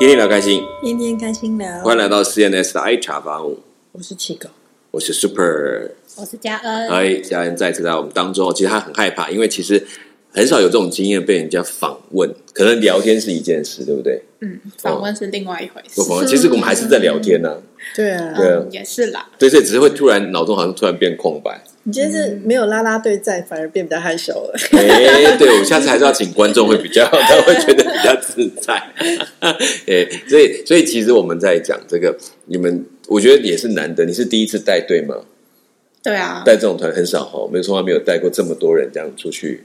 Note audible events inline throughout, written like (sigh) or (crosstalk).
天天聊开心，天天开心聊。欢迎来到 CNS 的爱茶房，我是七狗，我是 Super。我是嘉恩，哎，嘉恩再次在我们当中，其实他很害怕，因为其实很少有这种经验被人家访问，可能聊天是一件事，对不对？嗯，访问是另外一回事不。访问，其实我们还是在聊天呢、对啊，对啊嗯，也是啦。对，所以只是会突然脑中好像突然变空白。你今天是没有啦啦队在，反而变比较害羞了。(laughs) 哎，对，我下次还是要请观众会比较，(laughs) 他会觉得比较自在。(laughs) 哎，所以所以其实我们在讲这个，你们我觉得也是难得，你是第一次带队吗？对啊，带这种团很少哈，我们从来没有带过这么多人这样出去，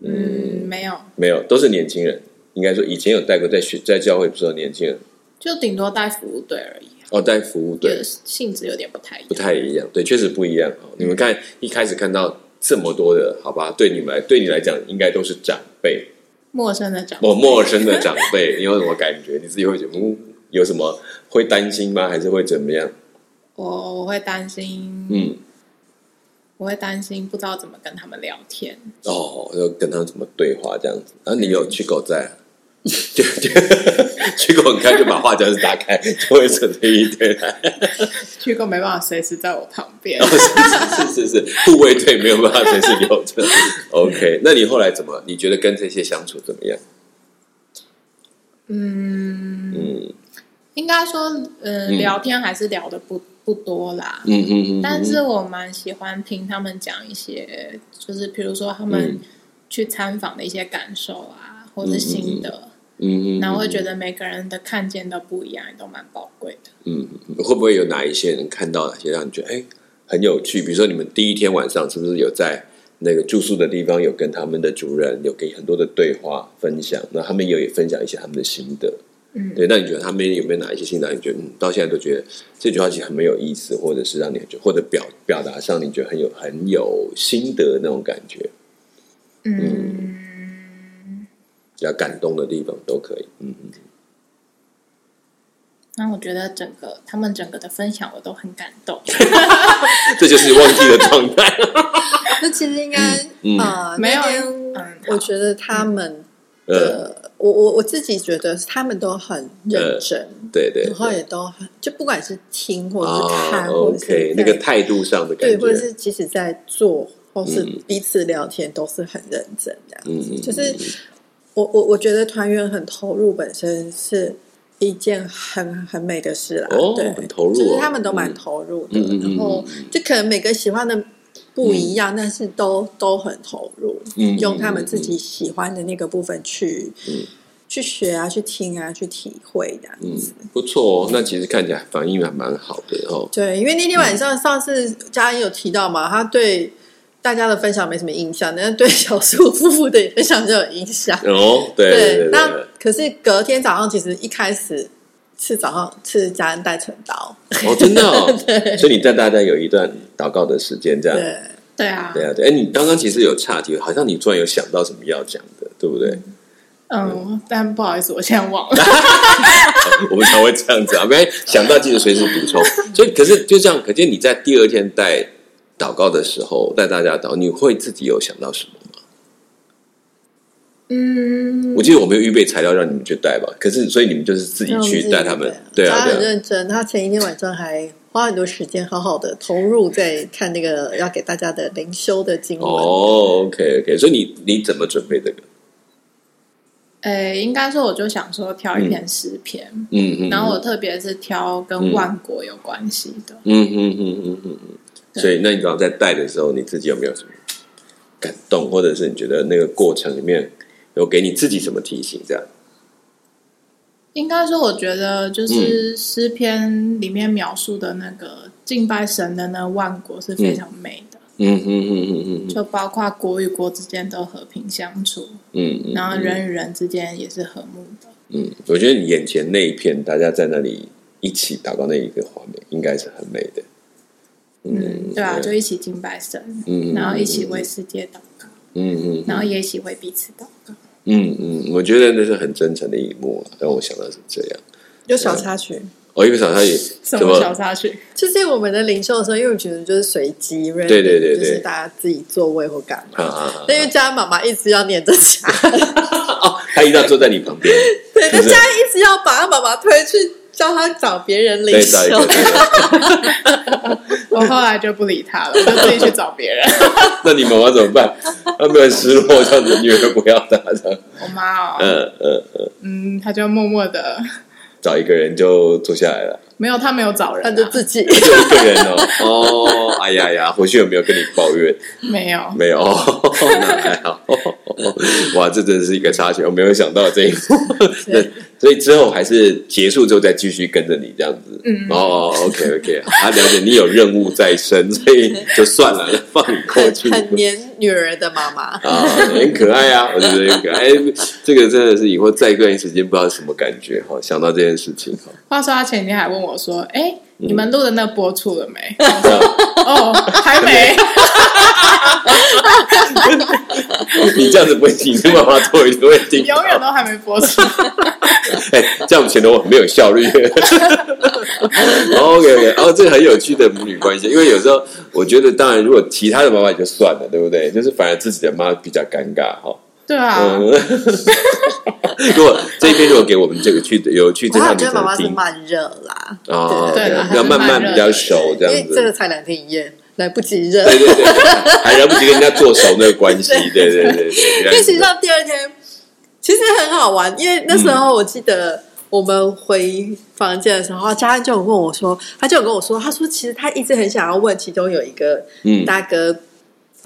嗯，没有，没有，都是年轻人。应该说以前有带过，在学在教会不是有年轻人就顶多带服务队而已，哦，带服务对性质有点不太一不。太一样，对，确实不一样哦。你们看一开始看到这么多的，好吧，对你们来对你来讲应该都是长辈，陌生的长我陌生的长辈，你有什么感觉？你自己会觉得嗯，有什么会担心吗？还是会怎么样？我我会担心，嗯，我会担心不知道怎么跟他们聊天。哦，要跟他们怎么对话这样子。然后你有去狗在、啊，就就去狗很开就把话匣子打开，就会扯成一堆来。去过没办法随时在我旁边，是是是是，护卫队没有办法随时留着。(laughs) OK，那你后来怎么？你觉得跟这些相处怎么样？嗯，嗯应该说，呃，嗯聊天还是聊的不不多啦。嗯嗯嗯，但是我蛮喜欢听他们讲一些，就是比如说他们嗯去参访的一些感受啊，或者心得，嗯嗯，然后会觉得每个人的看见都不一样，也都蛮宝贵的。嗯，会不会有哪一些人看到哪些让你觉得哎很有趣？比如说你们第一天晚上是不是有在那个住宿的地方有跟他们的主人有给很多的对话分享？那他们也有分享一些他们的心得。嗯，对，那你觉得他们有没有哪一些心得？你觉得、嗯、到现在都觉得这句话其实很没有意思，或者是让你觉得或者表表达上你觉得很有很有心得那种感觉，嗯，比较感动的地方都可以。嗯嗯，那我觉得整个他们整个的分享我都很感动。(laughs) 这就是忘记的状态。(laughs) 那其实应该嗯呃，没有嗯我觉得他们呃，的，我我我自己觉得他们都很认真，对对然后也都很，就不管是听或者是啊看，或者是，OK，在那个态度上的感对，觉，或者是即使在做或是嗯。彼此聊天，都是很认真这样。嗯嗯，就是我我我觉得团员很投入本身是一件很很美的事啦，哦对，很投入哦就是他们都蛮投入的，然后嗯就可能每个喜欢的不一样，但是都都很投入，嗯用他们自己喜欢的那个部分去、嗯。去学啊，去听啊，去体会这样嗯子。不错哦，那其实看起来反应还蛮好的哦。对，因为那天晚上、上次嘉恩有提到嘛，他对大家的分享没什么印象，但 (laughs) 是对小树夫妇的分享就有影响。哦，对对对那对，可是隔天早上，其实一开始是早上是家人带晨祷，哦，真的哦，(laughs) 所以你带大家有一段祷告的时间，这样对，对啊，对啊，对。哎，你刚刚其实有岔题，好像你突然有想到什么要讲的，对不对？嗯，但不好意思，我现在忘了。(laughs) 我们常会这样子啊，没想到记得随时补充。所以，可是就这样，可见你在第二天带祷告的时候，带大家祷，你会自己有想到什么吗？嗯我，记得我没有预备材料让你们去带吧，可是所以你们就是自己去带他们，对啊，他很对啊，认真，他前一天晚上还花很多时间，好好的投入在看那个要给大家的灵修的经文。哦，OK OK，所以你你怎么准备这个？诶，应该说我就想说挑一篇诗篇，嗯嗯，然后我特别是挑跟万国有关系的。嗯嗯嗯嗯嗯嗯，对所以那你刚刚在带的时候，你自己有没有什么感动，或者是你觉得那个过程里面有给你自己什么提醒？这样，应该说，我觉得就是诗篇里面描述的那个敬拜神的那万国是非常美的，嗯嗯嗯嗯嗯就包括国与国之间都和平相处，嗯嗯，然后人与人之间也是和睦的。嗯，我觉得你眼前那一片，大家在那里一起祷告那一个画面，应该是很美的。嗯，对啊，就一起敬拜神，嗯然后一起为世界祷告，嗯嗯然后也一起为彼此祷告。嗯嗯，我觉得那是很真诚的一幕啊，让我想到是这样。有小插曲，哦，一个小插曲，什么小插曲？就是我们的领袖的时候，因为我觉得就是随机，对对对对就是大家自己座位或干嘛。啊啊啊！但因为家人妈妈一直要黏着家，(laughs) 哦，他一定要坐在你旁边，(laughs) 对，对，那佳音一直要把他妈妈推去。叫他找别人领袖，(laughs) 我后来就不理他了，我就自己去找别人。(laughs) 那你妈妈怎么办？她没有失落，这样子女儿不要他这样。我妈哦，嗯嗯嗯，嗯，她就默默的找一个人就坐下来了。没有，他没有找人，他就自己就一个人哦。(laughs) 哦，哎呀呀，回去有没有跟你抱怨？没有，没有，(laughs) 那还好。哇，这真的是一个插曲，我没有想到这一幕。(laughs) 所以之后还是结束之后再继续跟着你这样子。嗯哦，OK OK，他了解你有任务在身，所以就算了，放你过去。很黏女儿的妈妈啊，很可爱啊，我觉得很可爱。这个真的是以后再一段时间不知道什么感觉哈。想到这件事情哈。话说他前几天还问我说：“哎，你们录的那播出了没？(laughs) ”哦，还没。你这样子不会听，你妈妈做一定会听。永远都还没播出。(laughs) 哎，这样显得我很没有效率。(laughs) OK OK，哦，这个很有趣的母女关系，因为有时候我觉得，当然如果其他的妈妈也就算了，对不对？就是反而自己的妈比较尴尬哈。对啊。(laughs) 如果这一篇如果给我们这个去有去，这样觉得妈妈是慢热啦。哦，对，要慢慢比较熟这样子。这个才两天一夜。来不及热，对对对，还来不及跟人家做熟那个关系，对对对对。因为实际上第二天其实很好玩，因为那时候我记得我们回房间的时候，嘉恩就有问我说，他就有跟我说，他说其实他一直很想要问其中有一个大哥，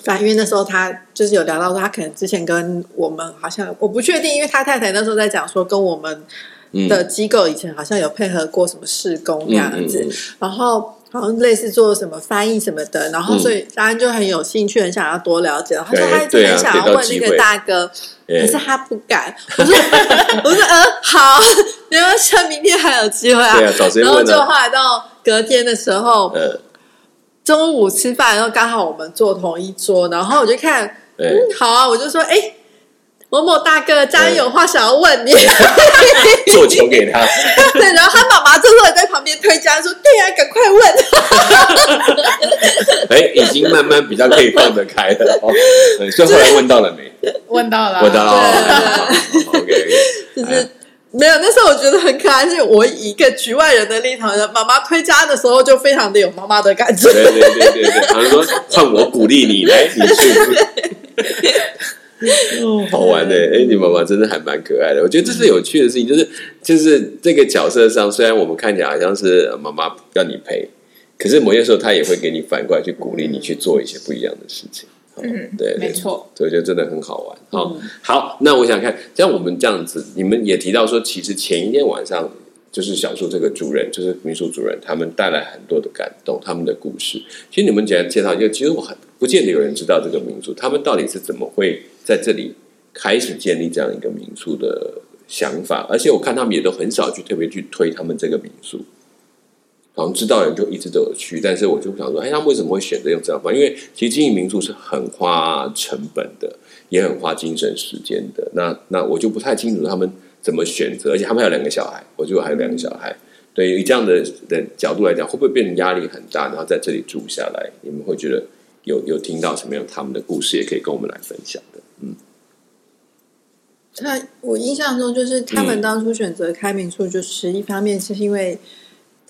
反正因为那时候他就是有聊到说，他可能之前跟我们好像我不确定，因为他太太那时候在讲说，跟我们的机构以前好像有配合过什么施工这样子，然后。好像类似做什么翻译什么的，然后所以当然就很有兴趣，很想要多了解。他说他一直很想要问那个大哥，可是他不敢。我说我说嗯好，没关系，明天还有机会啊。然后就后来到隔天的时候，中午吃饭，然后刚好我们坐同一桌，然后我就看，嗯好啊，我就说哎。某某大哥，家人有话想要问你，(laughs) 做球给他。(laughs) 对，然后他妈妈这时候也在旁边推家说：“对呀，赶快问。(laughs) ”哎，已经慢慢比较可以放得开了哦。所以后来问到了没？问到了，问到了。OK，就是没有。那时候我觉得很可爱，是我以一个局外人的立场，妈妈推家的时候就非常的有妈妈的感觉。对对对对对，他说：“换我鼓励你，来，你去。”哦，好玩的，哎，你妈妈真的还蛮可爱的。我觉得这是有趣的事情，就是就是这个角色上，虽然我们看起来好像是妈妈要你陪，可是某些时候她也会给你反过来去鼓励你去做一些不一样的事情。嗯，对，没错，所以我觉得真的很好玩。好，好，那我想看，像我们这样子，你们也提到说，其实前一天晚上就是小树这个主人，就是民宿主人，他们带来很多的感动，他们的故事。其实你们简单介绍，就其实我很不见得有人知道这个民宿，他们到底是怎么会。在这里开始建立这样一个民宿的想法，而且我看他们也都很少去特别去推他们这个民宿，好像知道人就一直都有去，但是我就想说，哎，他们为什么会选择用这样方法？因为其实经营民宿是很花成本的，也很花精神时间的。那那我就不太清楚他们怎么选择，而且他们还有两个小孩，我就还有两个小孩。对于这样的的角度来讲，会不会变成压力很大？然后在这里住下来，你们会觉得有有听到什么样他们的故事，也可以跟我们来分享的。嗯，他我印象中就是他们当初选择开民宿，就是一方面是因为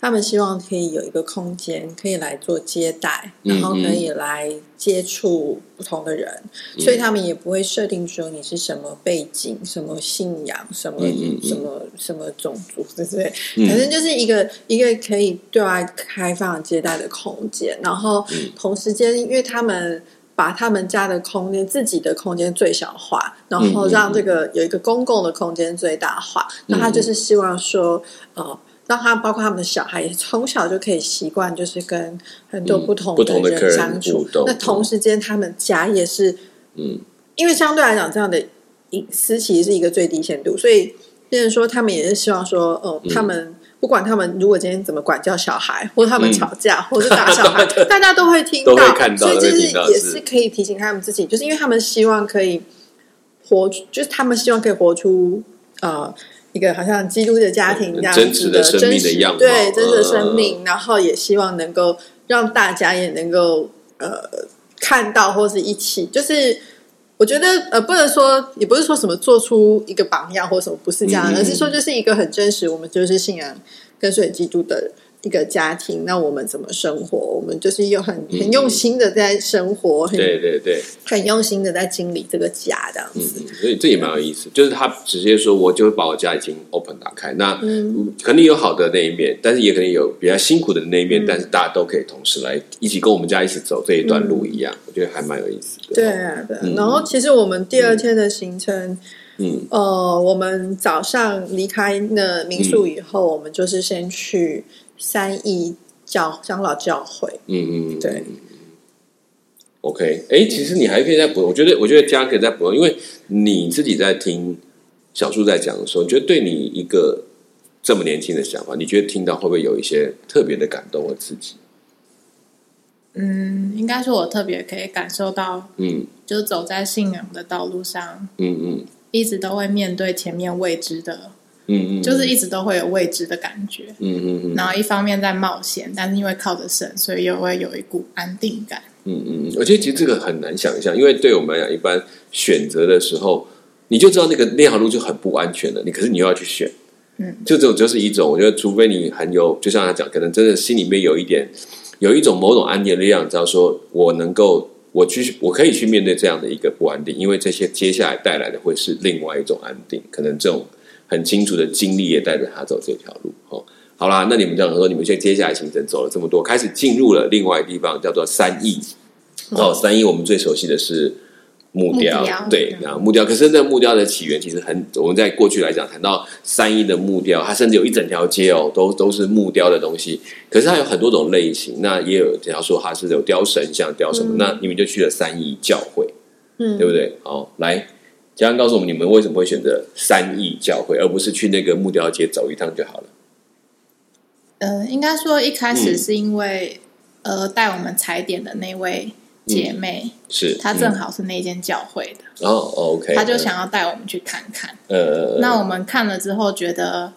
他们希望可以有一个空间可以来做接待，然后可以来接触不同的人，所以他们也不会设定说你是什么背景、什么信仰、什么什么什么种族，对不对？反正就是一个一个可以对外开放接待的空间，然后同时间，因为他们。把他们家的空间、自己的空间最小化，然后让这个有一个公共的空间最大化。那他就是希望说，呃，让他包括他们的小孩也从小就可以习惯，就是跟很多不同的人相处。那同时间，他们家也是，嗯，因为相对来讲，这样的隐私其实是一个最低限度，所以变成说，他们也是希望说，哦，他们。不管他们如果今天怎么管教小孩，或者他们吵架，或者打小孩，(laughs) 大家都会听到，所以就是也是可以提醒他们自己，就是因为他们希望可以活，就是他们希望可以活出呃一个好像基督的家庭这样子的真实的对真实的生命，然后也希望能够让大家也能够呃看到，或是一起就是。我觉得呃，不能说也不是说什么做出一个榜样或什么，不是这样，而是说就是一个很真实，我们就是信仰跟随基督的一个家庭。那我们怎么生活？我们就是又很很用心的在生活，很对对对，很用心的在经理这个家，这样子。嗯，所以这也蛮有意思，就是他直接说，我就会把我家已经 open 打开，那嗯肯定有好的那一面，但是也可能有比较辛苦的那一面，嗯但是大家都可以同时来一起跟我们家一起走这一段路一样，我觉得还蛮有意思的。对啊，对然后其实我们第二天的行程，嗯呃，我们早上离开那民宿以后，我们就是先去三义教长老教会。嗯嗯，对。OK，哎，其实你还可以再补，我觉得，我觉得家可以再补，因为你自己在听小树在讲的时候，你觉得对你一个这么年轻的想法，你觉得听到会不会有一些特别的感动或刺激？嗯，应该说我特别可以感受到，嗯就走在信仰的道路上，嗯嗯一直都会面对前面未知的，嗯嗯，就是一直都会有未知的感觉。嗯嗯嗯。然后一方面在冒险，但是因为靠着神，所以又会有一股安定感。嗯嗯，我觉得其实这个很难想象，因为对我们来讲，一般选择的时候，你就知道那个那条路就很不安全了，你可是你又要去选，嗯，就这种就是一种，我觉得除非你很有，就像他讲，可能真的心里面有一点，有一种某种安定的力量，知道说我能够，我去，我可以去面对这样的一个不安定，因为这些接下来带来的会是另外一种安定，可能这种很清楚的经历也带着他走这条路，哦。好啦，那你们这样说，你们现在接下来行程走了这么多，开始进入了另外一个地方，叫做三义。哦，三义我们最熟悉的是木雕，对，然后木雕。可是那木雕的起源其实很，我们在过去来讲谈到三义的木雕，它甚至有一整条街哦，都都是木雕的东西。可是它有很多种类型，那也有人要说它是有雕神像、雕什么。嗯那你们就去了三义教会，嗯，对不对？好，来，嘉恩告诉我们，你们为什么会选择三义教会，而不是去那个木雕街走一趟就好了？呃，应该说一开嗯始是因为、呃带我们踩点的那位姐妹，是她正嗯好是那间教会的，哦，OK，她就想要带我们去看看。呃，那我们看了之后，觉得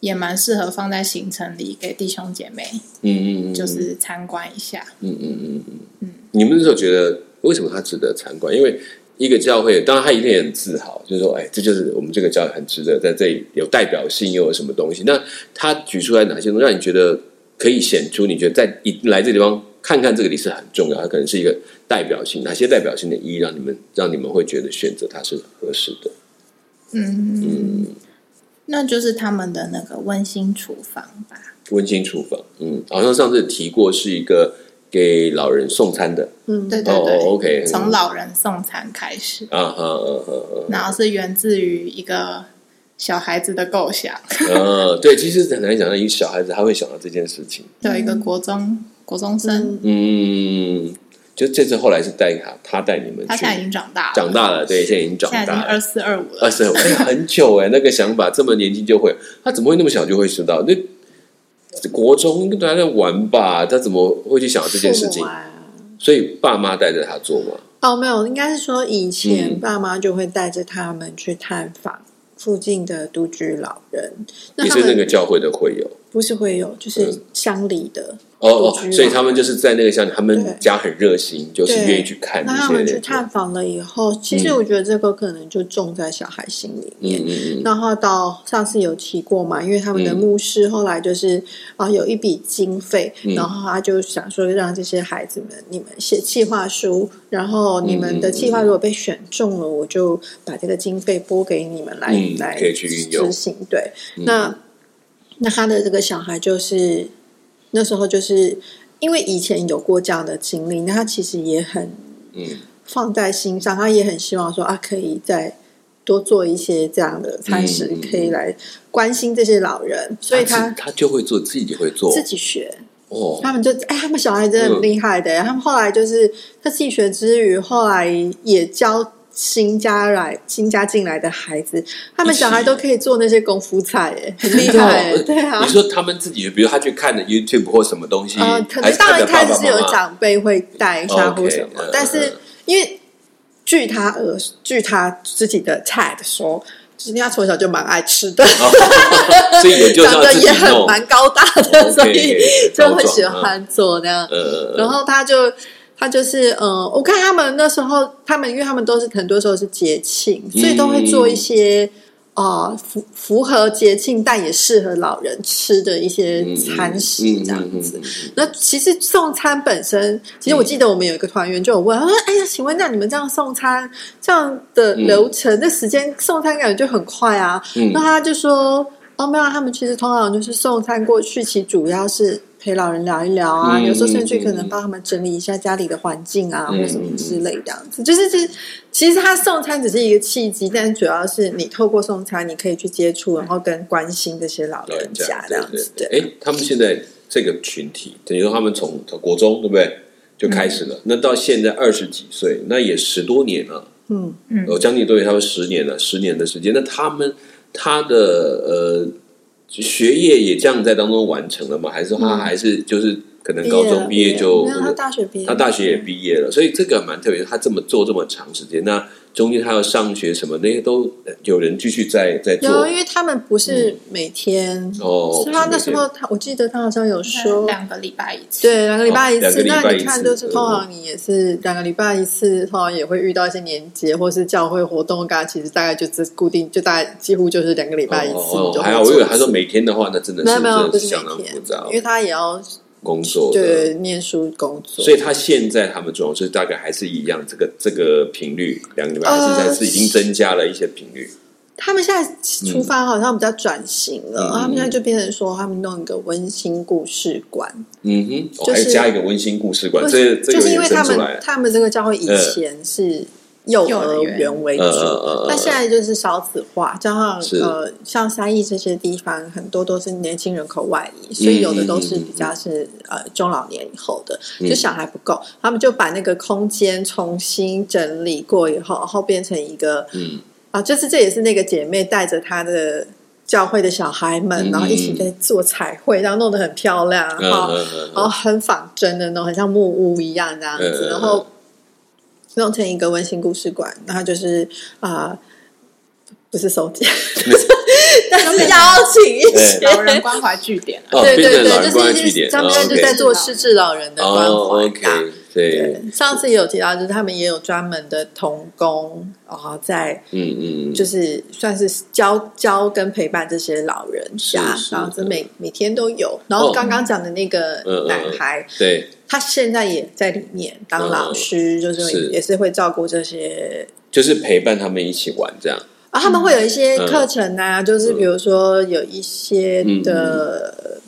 也蛮适合放在行程里给弟兄姐妹，嗯嗯嗯，就是参观一下。嗯嗯嗯嗯嗯，你们那时候觉得为什么它值得参观？因为一个教会，当然他一定也很自豪，就是说，哎，这就是我们这个教会很值得在这里有代表性，又有什么东西？那他举出来哪些东西，让你觉得可以显出？你觉得在一来这地方看看这个里是很重要，它可能是一个代表性，哪些代表性的意义让你们让你们会觉得选择它是合适的？嗯，那就是他们的那个温馨厨房吧。温馨厨房，嗯，好像上次提过是一个给老人送餐的，嗯，哦对对对、，OK，从老人送餐开始，啊哈啊哈啊。然后是源自于一个小孩子的构想，呃，对，其实很难想到一个小孩子他会想到这件事情。(laughs) 对一个国中国中生，嗯，就这次后来是带他，他带你们去，他现在已经长大了，长大了，对，现在已经长现在已经大了，二四二五了。二。四二五，很久哎，那个想法这么年轻就会，他怎么会那么小就会知道？那国中跟大家在玩吧，他怎么会去想到这件事情？啊所以爸妈带着他做吗，哦，没有，应该是说以前嗯爸妈就会带着他们去探访附近的独居老人。那也是那个教会的会友。不是会有，就是嗯乡里的哦哦所以他们就是在那个像他们家很热心，就是愿意去看那他们去。探访了以后，其实嗯我觉得这个可能就种在小孩心里面。嗯然后到上次有提过嘛，因为他们的嗯牧师后来就是啊、有一笔经费，嗯。然后他就想说让这些孩子们你们写计划书，然后你们的计划如果被选中了，我就把这个经费拨给你们来、嗯来可以去运用。执行。对，嗯。那那他的这个小孩就是那时候就是因为以前有过这样的经历，那他其实也很嗯放在心上，他也很希望说啊，可以再多做一些这样的餐食，嗯可以来关心这些老人，所以他他他就会做，自己会做自己学。哦，他们就哎，他们小孩真的很厉害的。他们后来就是他自己学之余，后来也教新加来新加进来的孩子，他们小孩都可以做那些功夫菜，哎，(laughs) 很厉害哎。对啊你，说他们自己，比如他去看的 YouTube 或什么东西，呃，可能当然一开始是有长辈会带一下或什么嗯，但是嗯因为据他呃，据他自己的 Ted 说，就是他从小就蛮爱吃的，(laughs) 所以也就是长得也很弄。蛮高大的所以就很喜欢做那样。呃，然后他就他就是呃，我看他们那时候，他们因为他们都是很多时候是节庆，所以都会做一些呃符符合节庆但也适合老人吃的一些餐食这样子。那其实送餐本身，其实我记得我们有一个团员就有问，他说：“哎呀，请问那你们这样送餐这样的流程，那时间送餐感觉就很快啊？”那他就说：“他们其实通常就是送餐过去，其主要是。”陪老人聊一聊啊，有时候甚至可能帮他们整理一下家里的环境啊，或什么之类这样子。就是其其实他送餐只是一个契机，但主要是你透过送餐，你可以去接触，然后跟关心这些老人家这样子。对，哎，他们现在这个群体，等于说他们从国中对不对就开始了？那到现在二十几岁，那也十多年了。嗯嗯，我将近多年，他们十年了，十年的时间。那他们他的呃。学业也这样在当中完成了吗？还是他还是就是可能高中毕业就他大学毕业，他大学也毕业了，所以这个蛮特别。他这么做这么长时间，那。中间他要上学什么那些都有人继续在在做，有，因为他们不是每天哦。是他那时候他，我记得他好像有说两个礼拜一次，对，两个礼拜一次。那你看，就是通常你也是两个礼拜一次，通常也会遇到一些年节或是教会活动，大家其实大概就是固定，就大概几乎就是两个礼拜一次。还好，我以为他说每天的话，那真的是没有，不是每天，因为他也要。工作对，念书工作，所以他现在他们总是大概还是一样，这个这个频率两个礼拜还是是已经增加了一些频率。他们现在出发好像比较转型了，他们现在就变成说他们弄一个温馨故事馆。嗯哼，还加一个温馨故事馆，这这就是因为他们他们这个教会以前是。幼儿园。为主，那现在就是少子化，加上呃，像三义这些地方，很多都是年轻人口外移，所以有的都是比较是呃中老年以后的，就小孩不够，他们就把那个空间重新整理过以后，然后变成一个嗯。啊，就是这也是那个姐妹带着她的教会的小孩们，然后一起在做彩绘，然后弄得很漂亮，然后然后很仿真的那种，很像木屋一样这样子，然后。弄成一个温馨故事馆，然后就是啊，不是收集，但是邀请一些老人关怀据点。对对对，就是他们就在做失智老人的关怀。对，上次也有提到，就是他们也有专门的童工，然后在嗯嗯，就是算是教教跟陪伴这些老人家，然后每每天都有。然后刚刚讲的那个男孩，对。他现在也在里面当老师，就是也是会照顾这些，就是陪伴他们一起玩这样。啊，他们会有一些课程啊，就是比如说有一些的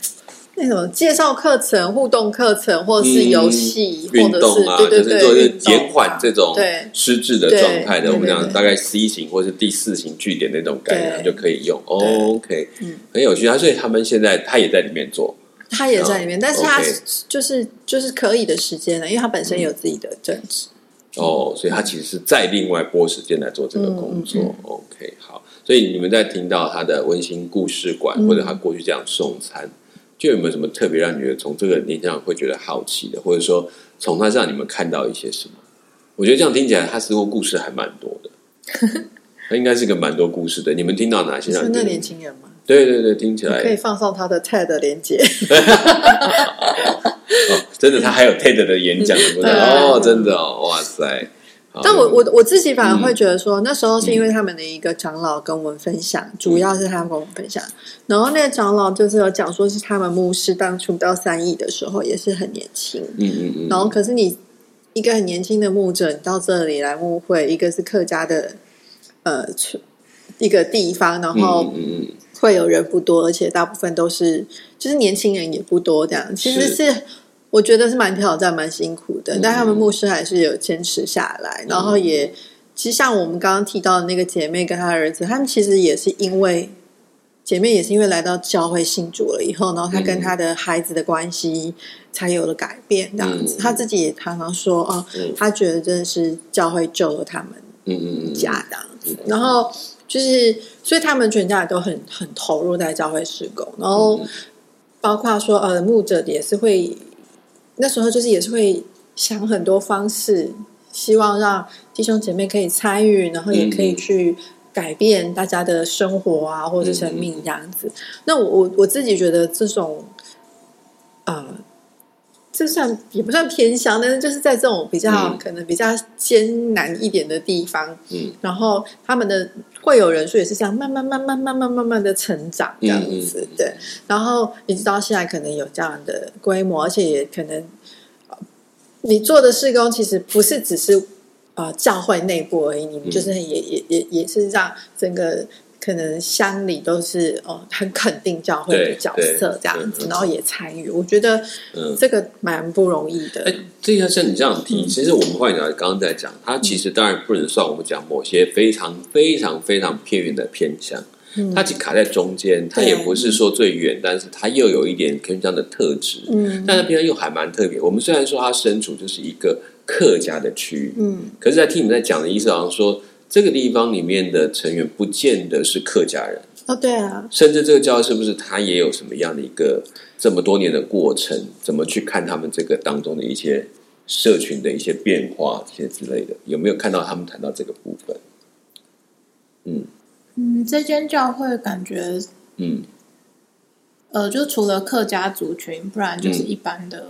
那种介绍课程、互动课程，或者是游戏，运动啊，对对对，减缓这种失智的状态的。我们讲大概 C 型或是第四型据点那种概念就可以用。OK，嗯，很有趣啊。所以他们现在他也在里面做。他也在里面，但是他就是就是可以的时间呢，因为他本身有自己的政治。哦，所以他其实是再另外拨时间来做这个工作。OK，好，所以你们在听到他的温馨故事馆，或者他过去这样送餐，就有没有什么特别让你觉得从这个年纪上会觉得好奇的，或者说从他让你们看到一些什么？我觉得这样听起来，他似乎故事还蛮多的。(laughs) 他应该是个蛮多故事的。你们听到哪些？是那年轻人吗？对对对，听起来可以放上他的 TED 连接。(laughs) 哦，真的，他还有 TED 的演讲，对不对？哦，真的哦，哇塞！但我我我自己反而会觉得说，那时候是因为他们的一个长老跟我们分享，主要是他们跟我们分享。然后那个长老就是有讲说，是他们牧师当初到三亿的时候也是很年轻，嗯嗯嗯。然后可是你一个很年轻的牧者你到这里来牧会，一个是客家的呃一个地方，然后嗯嗯。会有人不多，而且大部分都是就是年轻人也不多，这样。其实是。我觉得是蛮挑战、蛮辛苦的。但他们牧师还是有坚持下来，然后也其实像我们刚刚提到的那个姐妹跟她儿子，他们其实也是因为姐妹也是因为来到教会信主了以后，然后她跟她的孩子的关系才有了改变，这样子。她自己也常常说哦，她觉得真的是教会救了他们，嗯嗯嗯，家这样子，然后。就是，所以他们全家也都很很投入在教会施工，然后包括说呃牧者也是会那时候就是也是会想很多方式，希望让弟兄姐妹可以参与，然后也可以去改变大家的生活啊，或者是生命这样子。那我我我自己觉得这种啊这算也不算偏乡，但是就是在这种比较、嗯。可能比较艰难一点的地方，嗯，然后他们的会有人数也是这样慢慢慢慢慢慢慢慢的成长这样子，对，然后一直到现在可能有这样的规模，而且也可能呃你做的施工其实不是只是呃教会内部而已，你们就是也、也也也是让整个。可能乡里都是哦，很肯定教会的对角色这样子，然后也参与，我觉得嗯。这个蛮不容易的。哎，这个像你这样嗯提，其实我们换讲，刚刚在讲，它其实当然不能算我们讲某些非常非常非常偏远的偏乡，它只卡在中间，它也不是说最远，但是它又有一点偏乡的特质，嗯。但那偏乡又还蛮特别。我们虽然说它身处就是一个客家的区域，嗯。可是，在听你们在讲的意思，好像说这个地方里面的成员不见得是客家人。哦，对啊，甚至这个教会是不是他也有什么样的一个这么多年的过程？怎么去看他们这个当中的一些社群的一些变化，这些之类的？有没有看到他们谈到这个部分？嗯，这间教会感觉嗯呃，就除了客家族群，不然就是一般的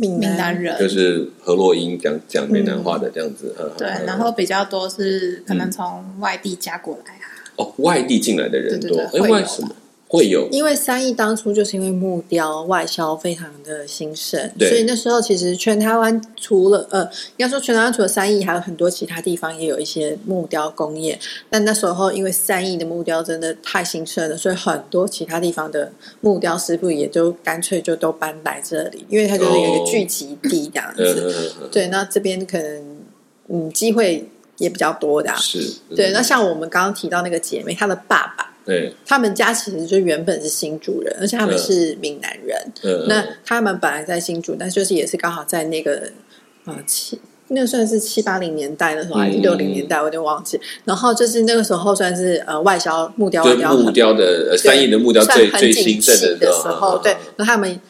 闽闽南人。就是何洛英讲讲闽南话的这样子。嗯对，嗯然后比较多是可能从外地嫁过来啊。哦，外地进来的人多，哎，对对对会有为什么会有？因为三义当初就是因为木雕外销非常的兴盛，对所以那时候其实全台湾除了呃，应该说全台湾除了三义，还有很多其他地方也有一些木雕工业。但那时候因为三义的木雕真的太兴盛了，所以很多其他地方的木雕师傅也就干脆就都搬来这里，因为它就是有一个聚集地这样嗯子。对，那这边可能嗯机会也比较多的啊、是，嗯对，那像我们刚刚提到那个姐妹，她的爸爸。对，他们家其实就原本是新主人，而且他们嗯是闽南人。嗯，那他们本来在新竹，但就是也是刚好在那个呃七，那算是七八零年代的时候，还是嗯六零年代，我有点忘记。然后就是那个时候算是呃外销木雕，就外销木雕的呃三亿的木雕最最兴盛的时候，对，那他们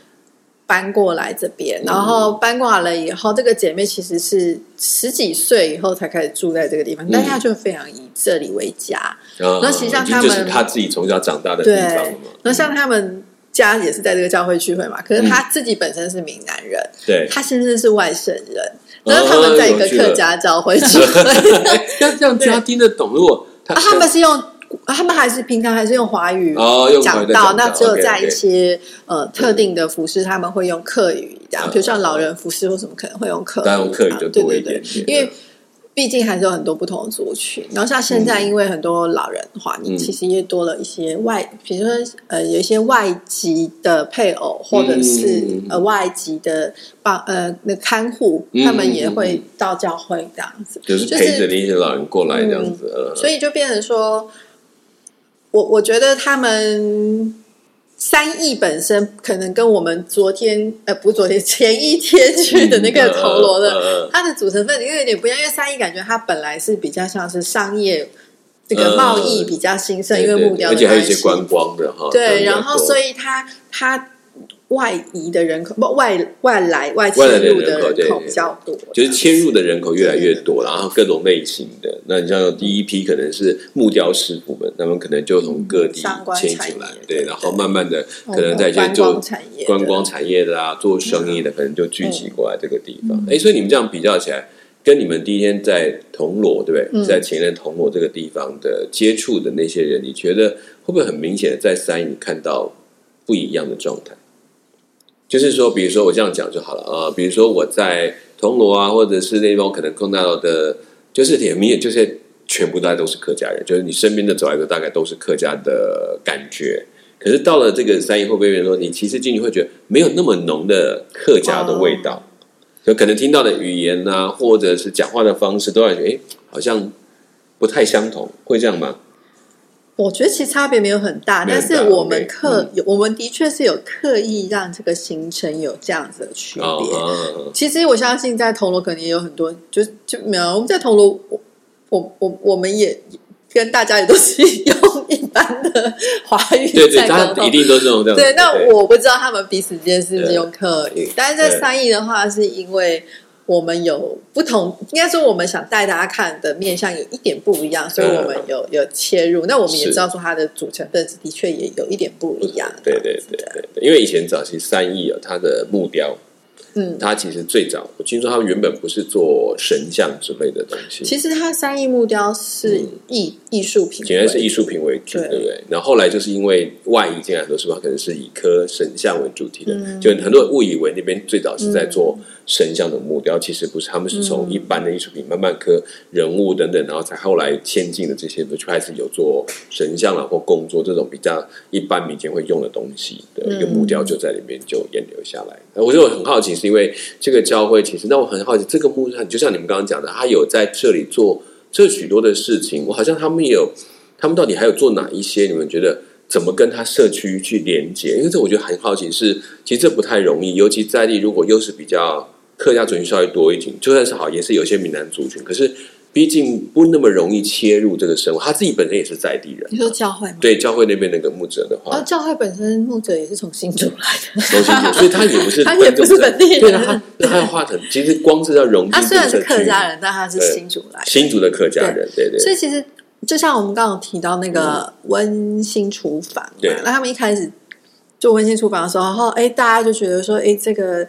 搬过来这边，然后搬过来了以后，这个姐妹其实是十几岁以后才开始住在这个地方，但她就非常以这里为家。那其实际上他们嗯就是他自己从小长大的地对方嘛，，那像他们家也是在这个教会聚会嘛，可是他自己本身是闽南人，对，他先生是外省人，哦然后他们在一个客家教会聚会，(laughs) 要这样这样他听得懂。如果他啊他们是用。他们还是平常还是用华语讲到，那只有在一些呃特定的服饰，他们会用客语这样，嗯比如像老人服饰或什么可能会用客语，当然用客语就多一对对点因为毕竟还是有很多不同的族群。然后像现在，因为很多老人话，你嗯。其实也多了一些外，比如说呃，有一些外籍的配偶，或者是嗯。呃外籍的帮呃那看护，嗯他们也会到教会这样子，就是陪着那些老人过来这样子，呃。所以就变成说，我我觉得他们。三亿本身可能跟我们昨天呃不昨天前一天去的那个铜锣的它的组成分子又有点不一样，因为三亿感觉它本来是比较像是商业这个贸易比较兴盛，因为对对木雕而且还有一。些观光的哈，对，然后所以以它它外移的人口不外外来外外来的迁入的人口比较多，就是迁入的人口越来越多，然后各种类型的。那你像第一批可能是木雕师傅们，他们可能就从各地迁进来，对，然后慢慢的可能在一些观做观光产业的啊，做生意的，可能就聚集过来这个地方。嗯哎，所以你们这样比较起来。跟你们第一天在铜锣，对不对？嗯在前任铜锣这个地方的接触的那些人，你觉得会不会很明显的在三营看到不一样的状态？就是说，比如说我这样讲就好了啊、比如说我在铜锣啊，或者是那地方可能碰到的，就是很明显，就是全部大家都是客家人，就是你身边的走来的大概都是客家的感觉。可是到了这个三营，会不会说，你其实进去会觉得没有那么浓的客家的味道？就可能听到的语言啊，或者是讲话的方式，都感觉得哎，好像不太相同，会这样吗？我觉得其实差别没有很大，但是我们刻、有我们的确是有刻意让这个行程有这样子的区别。哦，其实我相信在铜锣可能也有很多，就就没有我们在铜锣，我我我我们也跟大家也都是用一般的华语对对，一定都是用这样。对，那我不知道他们彼此间是不是用客语，但是在对。三义的话，是因为我们有不同，应该说我们想带大家看的面向有一点不一样，所以我们有有切入。那我们也知道说它的组成分子的确也有一点不一样。对对对对对，因为以前早期三义啊，它的木雕，嗯，它其实最早，我听说它原本不是做神像之类的东西，其实它三义木雕是艺艺术品简单是艺术品为主，对对不对？然后后来就是因为外移进来很多时候，它可能是以刻神像为主题的，嗯就很多人误以为那边最早是在做神像的木雕，其实不是，他们是从一般的艺术品慢慢刻人物等等，然后才后来先进的这些，就开始有做神像了或工作这种比较一般民间会用的东西的一个木雕，就在里面就沿流下来。我就很好奇，是因为这个教会其实，那我很好奇，这个木像就像你们刚刚讲的，他有在这里做这许多的事情，我好像他们也有。他们到底还有做哪一些？你们觉得怎么跟他社区去连接？因为这我觉得很好奇是，其实这不太容易，尤其在地如果又是比较客家族群稍微多一点，就算是好，也是有些闽南族群，可是毕竟不那么容易切入这个生活。他自己本身也是在地人，你说教会吗？对教会那边那个牧者的话，哦，教会本身牧者也是从新竹来的，从新竹，(laughs) 所以他也不是他也不是本地人对啊，他他要画成，其实光是要融进他虽然是客家人，但他是新竹来的。新竹的客家人，对对所以其实就像我们刚刚提到那个温馨厨房嘛，对那他们一开始做温馨厨房的时候，然后哎，大家就觉得说，哎，这个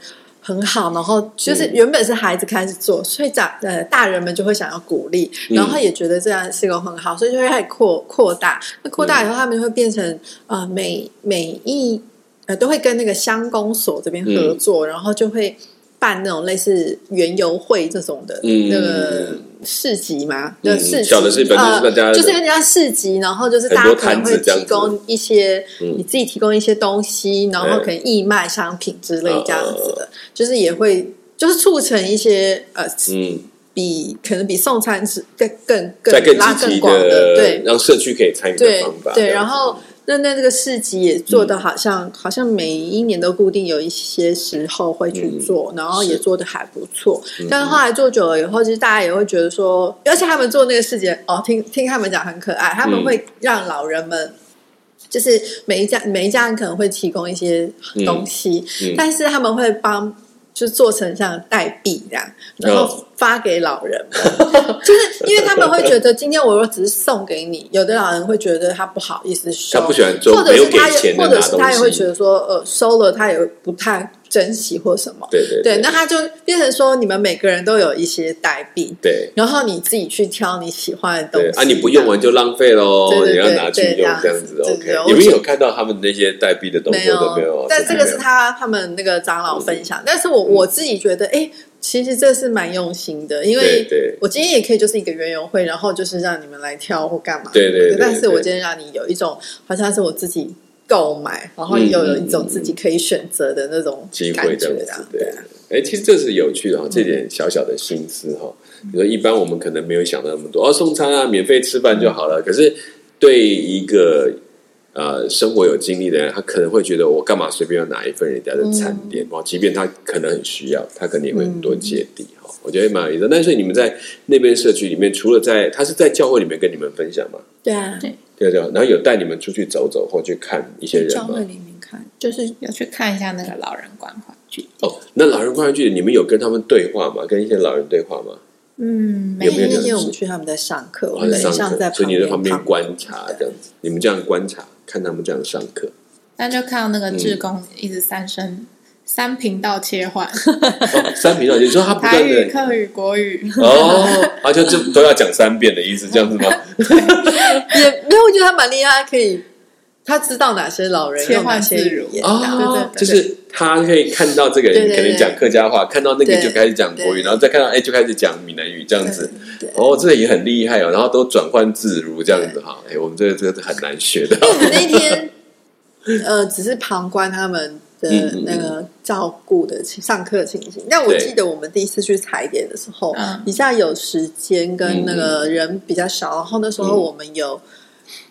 很好，然后就是嗯。原本是孩子开始做，所以长呃大人们就会想要鼓励，嗯。然后也觉得这样是个很好，所以就会开始扩扩大。那扩大以嗯后，他们就会变成呃每每一呃都会跟那个乡公所这边合作，然后就会办那种类似园游会这种的、嗯。那个市集嘛，嗯就市集，小的是本身是大家呃，就是人家市集，然后就是大家可能会提供一些嗯。你自己提供一些东西，然后可能义卖商品之类这样子的，就是也会就是促成一些呃嗯，比可能比送餐是更更更拉更广的对。让社区可以参与的对方法，对，然后那那这个市集也做的好像、好像每一年都固定有一些时候会去做，然后也做的还不错。但是后来做久了以后，其实大家也会觉得说，而且他们做那个市集哦，听听他们讲很可爱，他们会让老人们。就是每一家每一家人可能会提供一些东西，嗯但是他们会帮就做成像代币这样，然后发给老人们，(laughs) 就是因为他们会觉得今天我若只是送给你，有的老人会觉得他不好意思收，他不喜欢做或者是他或者是他也会觉得说，呃，收了他也不太珍惜或什么，对对对，那他就变成说你们每个人都有一些代币，对。然后你自己去挑你喜欢的东西，啊，你不用完就浪费喽，你要拿去用对这样子 OK。你们有看到他们那些代币的动没作都没有？但这个是他他们那个长老分享，但是我我自己觉得，哎，其实这是蛮用心的，因为我今天也可以就是一个园游会，然后就是让你们来挑或干嘛，对对对但是我今天让你有一种好像是我自己购买，然后又有一种自己可以选择的那种机感觉，会这样子，对。哎，其实这是有趣的哈，这点小小的心思哈。比如说，一般我们可能没有想到那么多，哦，送餐啊，免费吃饭就好了。可是对一个呃生活有经历的人，他可能会觉得，我干嘛随便要拿一份人家的餐点哦？即便他可能很需要，他可能也会很多芥蒂哈。我觉得蛮有意思的。但是你们在那边社区里面，除了在他是在教会里面跟你们分享吗？对啊，对对对，然后有带你们出去走走或去看一些人吗教会？里面看，就是要去看一下那个老人关怀剧。哦，那老人关怀剧，你们有跟他们对话吗？跟一些老人对话吗？嗯，有没有这样那天我们去他们在上课，我哦，们上课所以你在旁边观察这样子。你们这样观察，看他们这样上课，那就看到那个志嗯。工一直三声、三频道切换，(laughs) 哦，三频道，你说他不台语、断的客语、国语，哦，啊，就就都要讲三遍的意思，这样子吗？(laughs) 也没有，我觉得他蛮厉害，他可以他知道哪些老人切用哪些换自如语言，哦就是他可以看到这个人可能讲客家话，看到那个就开始讲国语，然后再看到哎就开始讲闽南语这样子。哦，这也很厉害哦，然后都转换自如这样子哈。哎，我们这个这个很难学的。因为我们那天，(laughs) 呃，只是旁观他们的那个照顾的情上课情形。但我记得我们第一次去踩点的时候嗯，比较有时间跟那个人比较少，然后那时候嗯我们有。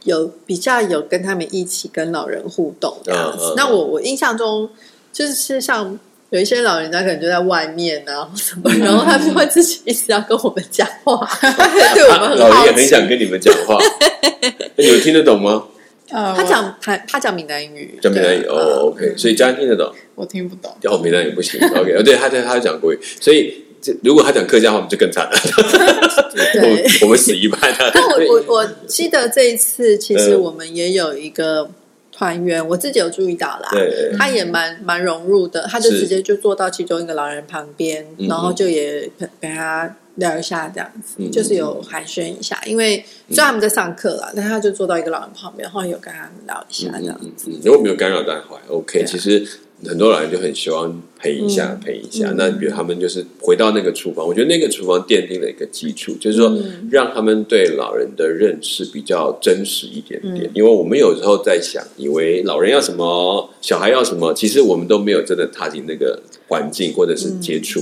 有比较有跟他们一起跟老人互动这样子。嗯嗯那我我印象中就是像有一些老人家可能就在外面啊或什么，然后他们会自己一直要跟我们讲话，(laughs) 对我们很老人好。也很想跟你们讲话，(laughs) 哎你们听得懂吗？呃，他我讲他，他讲闽南语，讲闽南语哦，OK，所以家人听得懂。我听不懂，哦，闽南语不行，OK，哦，对，他在他讲国语，所以这如果他讲客家话，我们就更惨了，(laughs) 对 (laughs) 我们死一半了。但我我我记得这一次，其实嗯我们也有一个团员，我自己有注意到啦。对，他也蛮蛮融入的，他就直接就坐到其中一个老人旁边，嗯然后就也跟跟他聊一下这样子，嗯就是有寒暄一下。因为虽然他们在上课啦，但他就坐到一个老人旁边，然后有跟他们聊一下这样子。如果没有干扰到还 OK。其实很多老人就很希望陪一下，嗯陪一下。嗯那比如他们就是回到那个厨房，我觉得那个厨房奠定了一个基础，就是说嗯让他们对老人的认识比较真实一点点。嗯因为我们有时候在想，以为老人要什么，小孩要什么，其实我们都没有真的踏进那个环境或者是接触。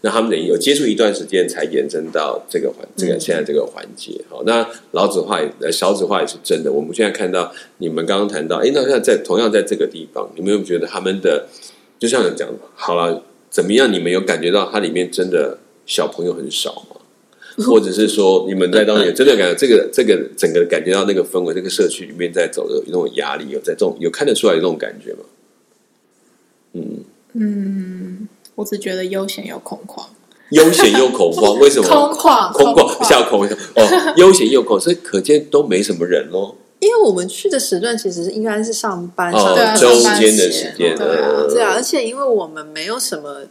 那他们等于有接触一段时间，才延伸到这个环这个嗯现在这个环节。好，那老子话也呃少子化也是真的。我们现在看到你们刚刚谈到，哎，那像在同样在这个地方，你们有没有觉得他们的就像讲好了，怎么样？你们有感觉到它里面真的小朋友很少吗？(laughs) 或者是说，你们在当年真的感觉这个这个整个感觉到那个氛围，这个社区里面在走的有那种压力，有在这种有看得出来有这种感觉吗？嗯，嗯，我只觉得悠闲又空旷，(laughs) 悠闲又恐慌，为什么？空旷，空旷，下空哦，悠闲又空，所以可见都没什么人喽。因为我们去的时段其实是应该是上班哦上对啊周间的时时间，对啊呃对啊，而且因为我们没有什么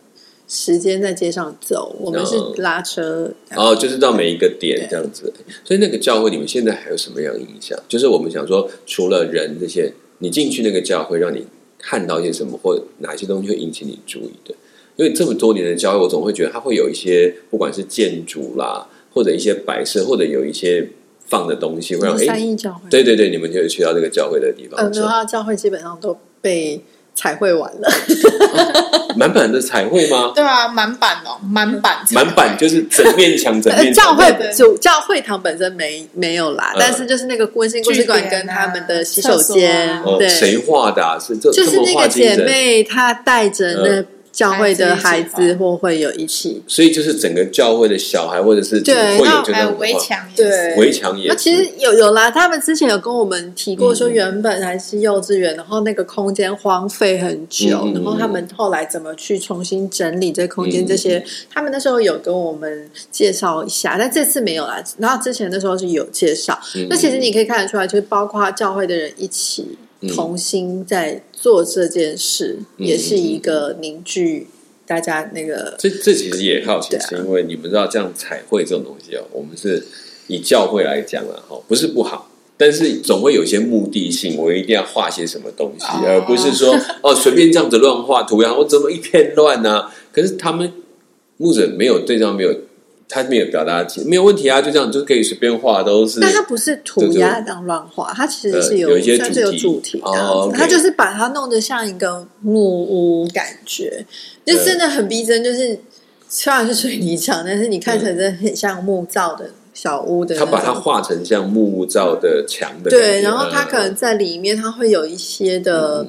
时间在街上走，我们是嗯拉车。哦，就是到每一个点对这样子。所以那个教会你们现在还有什么样的印象？就是我们想说，除了人这些，你进去那个教会，让你看到一些什么，或哪些东西会引起你注意的？因为这么多年的教会，我总会觉得它会有一些，不管是建筑啦，或者一些摆设，或者有一些放的东西，会让三哎，义教会，对对对，你们就会去到这个教会的地呃，方，没有，他教会基本上都被彩绘完了。满版的彩绘吗？(laughs) 对啊，满版哦，满版，满版就是整面墙，整面墙 (laughs) 教会主教会堂本身没没有啦，嗯但是就是那个温馨故事馆跟他们的洗手间，对，谁画的啊？是这就是那个姐？妹她带着那教会的孩孩子或会有一起，所以就是整个教会的小孩或者是对那会有这种还有围墙对。围墙也是那其实有有啦，他们之前有跟我们提过，说嗯原本还是幼稚园，然后那个空间荒废很久，然后他们后来怎么去重新整理这空间，嗯这些他们那时候有跟我们介绍一下，但这次没有啦。然后之前那时候是有介绍，嗯那其实你可以看得出来，就是包括教会的人一起嗯同心在做这件事，嗯也是一个凝聚大家那个这这其实也好奇是因为你们知道这样彩绘这种东西哦，我们是以教会来讲啊，哈，不是不好。但是总会有些目的性，我一定要画些什么东西，哦而不是说哦随便这样子乱画图样，我怎么一片乱呢、可是他们牧者没有对这样没有，他没有表达没有问题啊，就这样就可以随便画，都是但它不是涂鸦这样乱画，它其实是有一些算是有主主题哦它就是把它弄得像一个木屋感觉，就真的很逼真。就是虽然是水泥墙，但是你看起来真的很像木造的小屋的那种。他把它画成像木造的墙的，对，然后它嗯可能在里面，它会有一些的，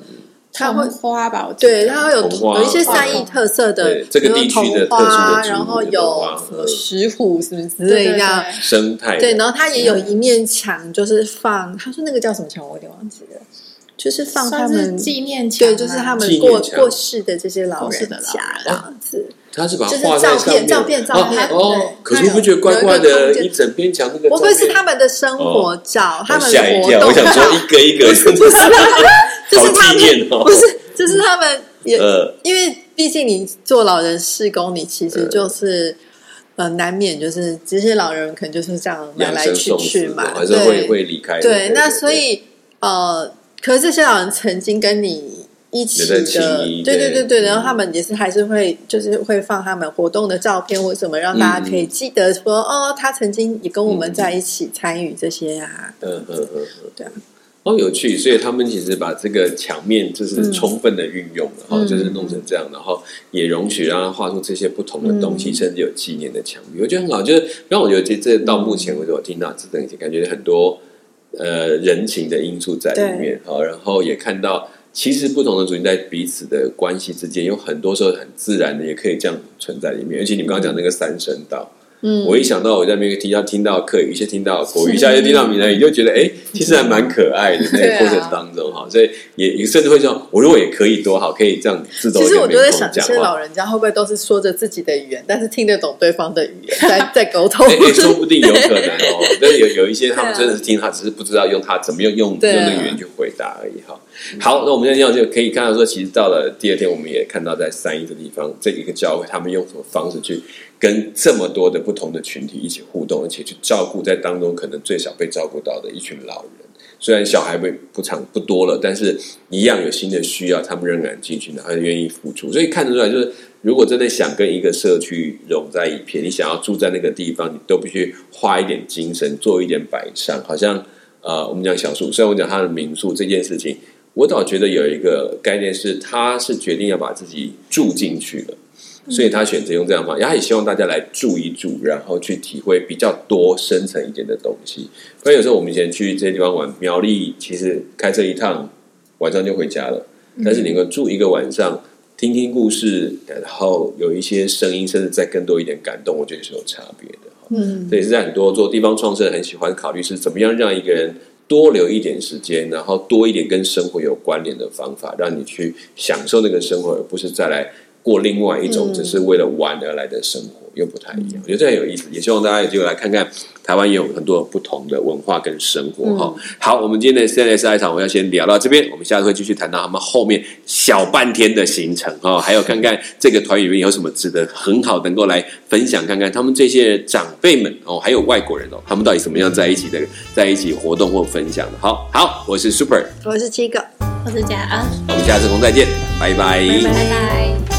它会花吧，对，它会有有一些山艺特色的对，这个地区的比如说特殊的然后有石虎什么之类这样。对。生态对，然后它也有一面墙，就是放他说那个叫什么墙，我有点忘记了，就是放他们纪念墙啊，对，就是他们过过世的这些老人。家这样子。他是把它就是画在上面，照片照片照片哦可是你不觉得怪怪的？一整篇墙那个不会是他们们的生活照，他们的吓一跳，活动我想说，一个一个，不是不是，就是好他们 (laughs) 纪念哦，不是，就是他们也呃，因为毕竟你做老人施工，你其实就是。呃，难免就是这些老人可能就是这样来来去去嘛，还是会对会离开。对，那所以呃，可是这些老人曾经跟你一起的对对对对，然后他们也是还是会就是会放他们活动的照片或什么，让大家可以记得说，哦，他曾经也跟我们在一起参与这些啊，嗯嗯嗯嗯，对啊，哦有趣，所以他们其实把这个墙面就是充分的运用了，哈、嗯。就是弄成这样，然后也容许让他画出这些不同的东西，嗯。甚至有纪念的墙壁，我觉得很好。就是让我觉得这这到目前为止，我听到这等感觉很多呃人情的因素在里面，好，然后也看到其实不同的族群在彼此的关系之间，有很多时候很自然的也可以这样存在里面。而且你们刚刚讲那个三声道。嗯我一想到我在那边听到听到客语，一些听到国语，一下又听到闽南语，就觉得哎，其实还蛮可爱的。那个过程当中哈，所以也也甚至会说，我如果也可以多好，可以这样自动就在想，这些老。人家会不会都是说着自己的语言，但是听得懂对方的语言，在在沟通 (laughs) 说不定有可能哦。但是有有一些 (laughs) 他们真的是听他，只是不知道用他怎么用用用对啊那个语言去回答而已哈。好，那我们现在就可以看到说，其实到了第二天，我们也看到在三一的地方，这一个教会他们用什么方式去跟这么多的不同的群体一起互动，而且去照顾在当中可能最少被照顾到的一群老人。虽然小孩不不长不多了，但是一样有新的需要，他们仍然进去，然后愿意付出，所以看得出来，就是如果真的想跟一个社区融在一片，你想要住在那个地方，你都必须花一点精神，做一点摆上。好像呃，我们讲小树，虽然我讲他的民宿这件事情，我倒觉得有一个概念是，他是决定要把自己住进去了。所以他选择用这样的方法，他也希望大家来住一住，然后去体会比较多深层一点的东西。不然有时候我们以前去这些地方玩，苗栗其实开车一趟晚上就回家了，但是你能够住一个晚上，听听故事，然后有一些声音，甚至再更多一点感动，我觉得是有差别的。嗯，这也是在很多做地方创生很喜欢考虑是怎么样让一个人多留一点时间，然后多一点跟生活有关联的方法，让你去享受那个生活，而不是再来过另外一种嗯只是为了玩而来的生活，又不太一样。我觉得这很有意思，也希望大家有机会来看看台湾也有很多不同的文化跟生活哈、好，我们今天的 CNSI 场我要先聊到这边，我们下次会继续谈到他们后面小半天的行程哈，还有看看这个团里面有什么值得很好能够来分享，看看他们这些长辈们哦，还有外国人哦，他们到底怎么样在一起的，在一起活动或分享的。好好，我是 Super，我是七个。我是佳安，我们下次同再见，拜拜拜拜。